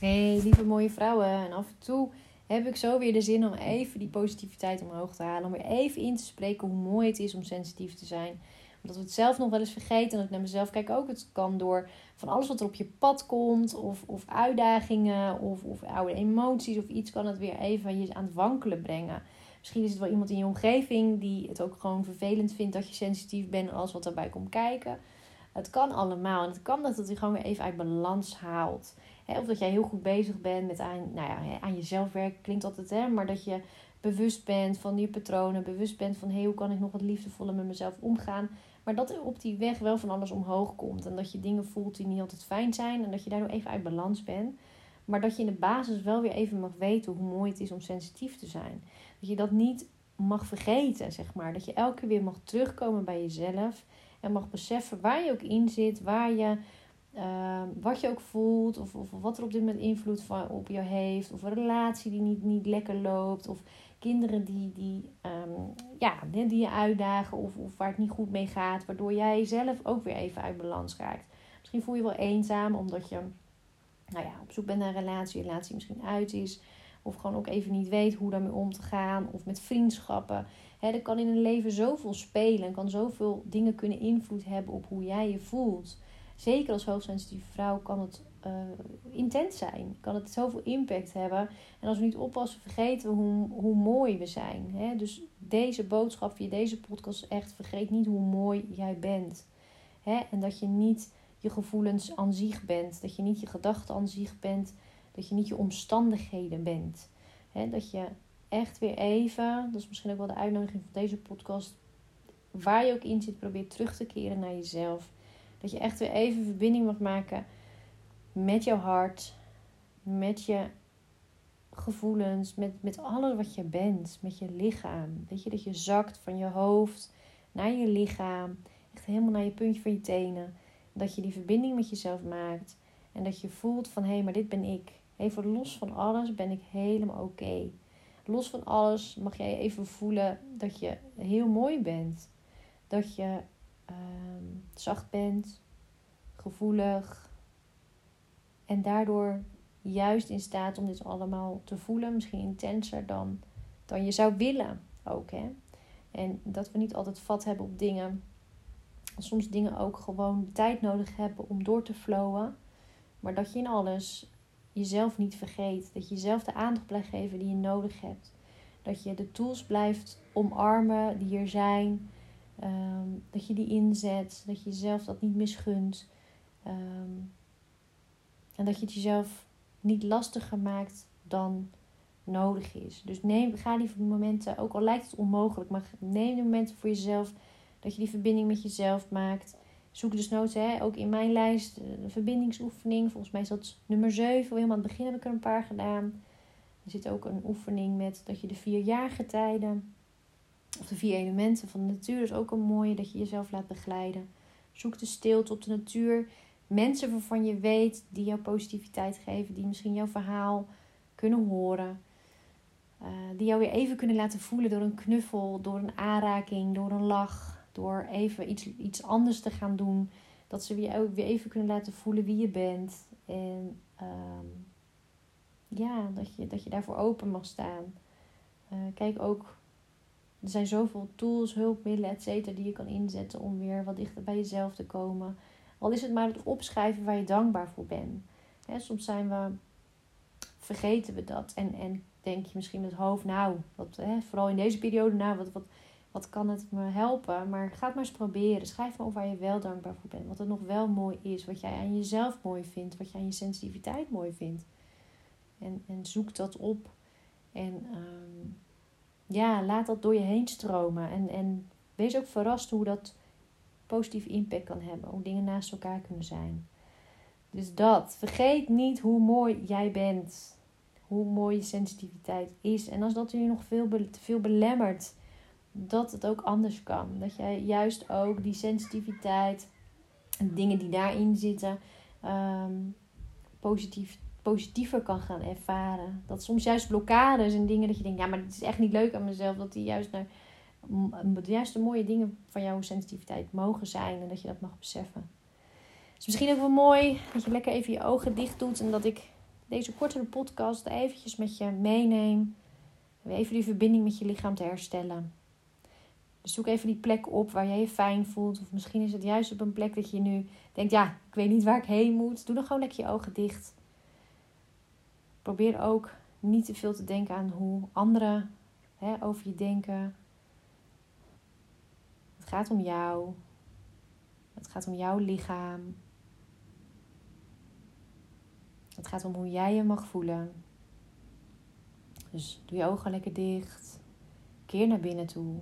Hey, lieve mooie vrouwen. En af en toe heb ik zo weer de zin om even die positiviteit omhoog te halen. Om weer even in te spreken hoe mooi het is om sensitief te zijn. Omdat we het zelf nog wel eens vergeten. En dat ik naar mezelf kijk ook. Het kan door van alles wat er op je pad komt. Of, of uitdagingen. Of, of oude emoties. Of iets kan het weer even je aan het wankelen brengen. Misschien is het wel iemand in je omgeving die het ook gewoon vervelend vindt dat je sensitief bent. En alles wat daarbij komt kijken. Het kan allemaal. En het kan dat het je gewoon weer even uit balans haalt of dat jij heel goed bezig bent met aan, nou ja, aan jezelf werken, klinkt altijd, hè, maar dat je bewust bent van je patronen, bewust bent van hey, hoe kan ik nog wat liefdevoller met mezelf omgaan. Maar dat er op die weg wel van alles omhoog komt. En dat je dingen voelt die niet altijd fijn zijn. En dat je daardoor even uit balans bent. Maar dat je in de basis wel weer even mag weten hoe mooi het is om sensitief te zijn. Dat je dat niet mag vergeten, zeg maar. Dat je elke keer weer mag terugkomen bij jezelf. En mag beseffen waar je ook in zit. Waar je Ehm, wat je ook voelt, of, of wat er op dit moment invloed van, op je heeft, of een relatie die niet, niet lekker loopt, of kinderen die, die, um, ja, die je uitdagen, of, of waar het niet goed mee gaat, waardoor jij zelf ook weer even uit balans raakt. Misschien voel je wel eenzaam omdat je nou ja, op zoek bent naar een relatie, je relatie misschien uit is, of gewoon ook even niet weet hoe daarmee om te gaan, of met vriendschappen. He, er kan in een leven zoveel spelen en kan zoveel dingen kunnen invloed hebben op hoe jij je voelt zeker als hoogsensitieve vrouw kan het uh, intens zijn. Kan het zoveel impact hebben. En als we niet oppassen, vergeten we hoe, hoe mooi we zijn. Hè? Dus deze boodschap via deze podcast echt, vergeet niet hoe mooi jij bent. Hè? En dat je niet je gevoelens aan zich bent. Dat je niet je gedachten aan zich bent. Dat je niet je omstandigheden bent. Dat je echt weer even, dat is misschien ook wel de uitnodiging van deze podcast, waar je ook in zit, probeer terug te keren naar jezelf dat je echt weer even verbinding mag maken met jouw hart, met je gevoelens, met, met alles wat je bent, met je lichaam. Je, dat je zakt van je hoofd naar je lichaam, echt helemaal naar je puntje van je tenen. Dat je die verbinding met jezelf maakt en dat je voelt van hé, hey, maar dit ben ik. Even los van alles ben ik helemaal oké. Los van alles mag jij even voelen dat je heel mooi bent. Dat je Ehm, zacht bent, gevoelig. En daardoor juist in staat om dit allemaal te voelen, misschien intenser dan, dan je zou willen ook. Hè? En dat we niet altijd vat hebben op dingen. Soms dingen ook gewoon tijd nodig hebben om door te flowen. Maar dat je in alles jezelf niet vergeet. Dat je jezelf de aandacht blijft geven die je nodig hebt. Dat je de tools blijft omarmen die er zijn. Ehm, dat je die inzet, dat je jezelf dat niet misgunt. Ehm, en dat je het jezelf niet lastiger maakt dan nodig is. Dus neem, ga die momenten, ook al lijkt het onmogelijk, maar neem de momenten voor jezelf. Dat je die verbinding met jezelf maakt. Zoek dus nooit, hè, ook in mijn lijst, eh, verbindingsoefening. Volgens mij is dat nummer 7. Helemaal aan het begin heb ik er een paar gedaan. Er zit ook een oefening met dat je de vier jaargetijden of de vier elementen van de natuur is ook een mooie dat je jezelf laat begeleiden. Zoek de stilte op de natuur. Mensen waarvan je weet die jou positiviteit geven, die misschien jouw verhaal kunnen horen. Uh, die jou weer even kunnen laten voelen door een knuffel, door een aanraking, door een lach, door even iets, iets anders te gaan doen. Dat ze weer, weer even kunnen laten voelen wie je bent. En ehm, ja, dat je, dat je daarvoor open mag staan. Uh, kijk ook er zijn zoveel tools, hulpmiddelen, et cetera, die je kan inzetten om weer wat dichter bij jezelf te komen. Al is het maar het opschrijven waar je dankbaar voor bent. soms zijn we, vergeten we dat. En, en denk je misschien het hoofd, nou, wat, vooral in deze periode, nou, wat, wat, wat kan het me helpen? Maar ga het maar eens proberen. Schrijf maar op waar je wel dankbaar voor bent. Wat er nog wel mooi is. Wat jij aan jezelf mooi vindt. Wat je aan je sensitiviteit mooi vindt. En, en zoek dat op. En ehm, ja, laat dat door je heen stromen. En, en wees ook verrast hoe dat positief impact kan hebben. Hoe dingen naast elkaar kunnen zijn. Dus dat. Vergeet niet hoe mooi jij bent. Hoe mooi je sensitiviteit is. En als dat je nog veel, te veel belemmert, dat het ook anders kan. Dat jij juist ook die sensitiviteit en dingen die daarin zitten, um, positief positiever kan gaan ervaren. Dat soms juist blokkades en dingen dat je denkt, ja, maar het is echt niet leuk aan mezelf. Dat die juist naar juist de mooie dingen van jouw sensitiviteit mogen zijn en dat je dat mag beseffen. Is misschien ook wel mooi dat je lekker even je ogen dicht doet en dat ik deze kortere podcast eventjes met je meeneem. Even die verbinding met je lichaam te herstellen. Dus zoek even die plek op waar jij je fijn voelt. Of misschien is het juist op een plek dat je nu denkt: ja, ik weet niet waar ik heen moet. Doe dan gewoon lekker je ogen dicht. Probeer ook niet te veel te denken aan hoe anderen hè, over je denken. Het gaat om jou. Het gaat om jouw lichaam. Het gaat om hoe jij je mag voelen. Dus doe je ogen lekker dicht. Keer naar binnen toe.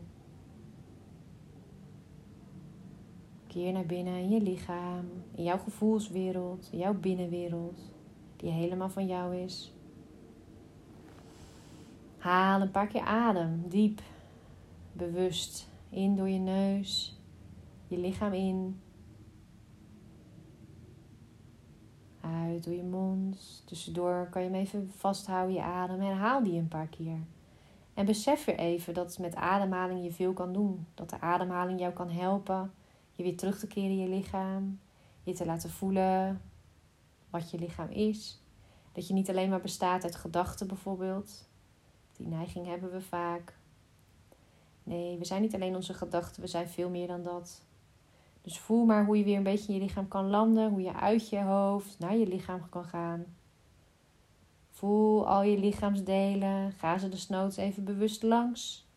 Keer naar binnen in je lichaam, in jouw gevoelswereld, in jouw binnenwereld, die helemaal van jou is. Haal een paar keer adem, diep, bewust, in door je neus, je lichaam in. Uit door je mond. Tussendoor kan je hem even vasthouden, je adem. En haal die een paar keer. En besef weer even dat met ademhaling je veel kan doen. Dat de ademhaling jou kan helpen je weer terug te keren in je lichaam. Je te laten voelen wat je lichaam is. Dat je niet alleen maar bestaat uit gedachten bijvoorbeeld. Die neiging hebben we vaak. Nee, we zijn niet alleen onze gedachten, we zijn veel meer dan dat. Dus voel maar hoe je weer een beetje in je lichaam kan landen, hoe je uit je hoofd naar je lichaam kan gaan. Voel al je lichaamsdelen, ga ze desnoods even bewust langs.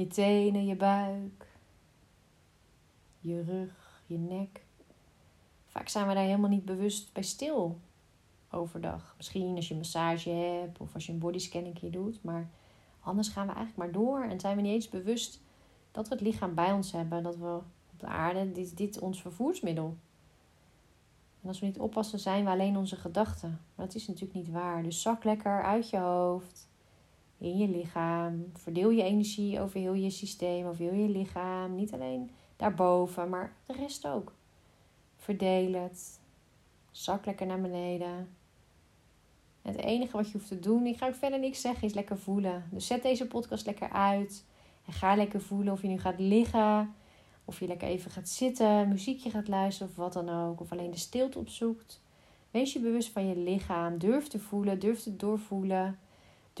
Je tenen, je buik, je rug, je nek. Vaak zijn we daar helemaal niet bewust bij stil overdag. Misschien als je een massage hebt of als je een bodyscan een keer doet. Maar anders gaan we eigenlijk maar door en zijn we niet eens bewust dat we het lichaam bij ons hebben. Dat we op de aarde, dit, dit ons vervoersmiddel. En als we niet oppassen, zijn we alleen onze gedachten. Maar dat is natuurlijk niet waar. Dus zak lekker uit je hoofd in je lichaam. Verdeel je energie over heel je systeem, over heel je lichaam. Niet alleen daarboven, maar de rest ook. Verdeel het. Zak lekker naar beneden. Het enige wat je hoeft te doen, ik ga ook verder niks zeggen, is lekker voelen. Dus zet deze podcast lekker uit. En ga lekker voelen of je nu gaat liggen. Of je lekker even gaat zitten, muziekje gaat luisteren of wat dan ook. Of alleen de stilte opzoekt. Wees je bewust van je lichaam. Durf te voelen, durf te doorvoelen.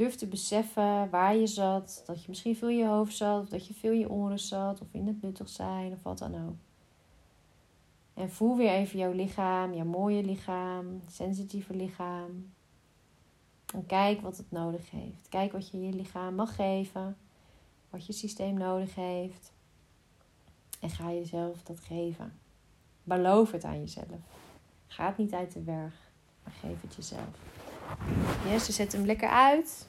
Durf te beseffen waar je zat. Dat je misschien veel in je hoofd zat. Of dat je veel in je oren zat. Of in het nuttig zijn. Of wat dan ook. En voel weer even jouw lichaam. Jouw mooie lichaam. Sensitieve lichaam. En kijk wat het nodig heeft. Kijk wat je je lichaam mag geven. Wat je systeem nodig heeft. En ga jezelf dat geven. Beloof het aan jezelf. Ga het niet uit de werk. Maar geef het jezelf. Yes, zet hem lekker uit.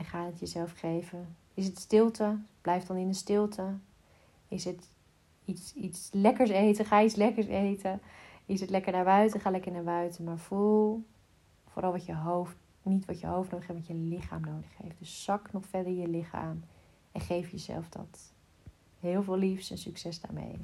En ga het jezelf geven. Is het stilte? Blijf dan in de stilte. Is het iets, iets lekkers eten? Ga iets lekkers eten. Is het lekker naar buiten? Ga lekker naar buiten. Maar voel vooral wat je hoofd, niet wat je hoofd nodig heeft, wat je lichaam nodig heeft. Dus zak nog verder je lichaam en geef jezelf dat. Heel veel liefs en succes daarmee.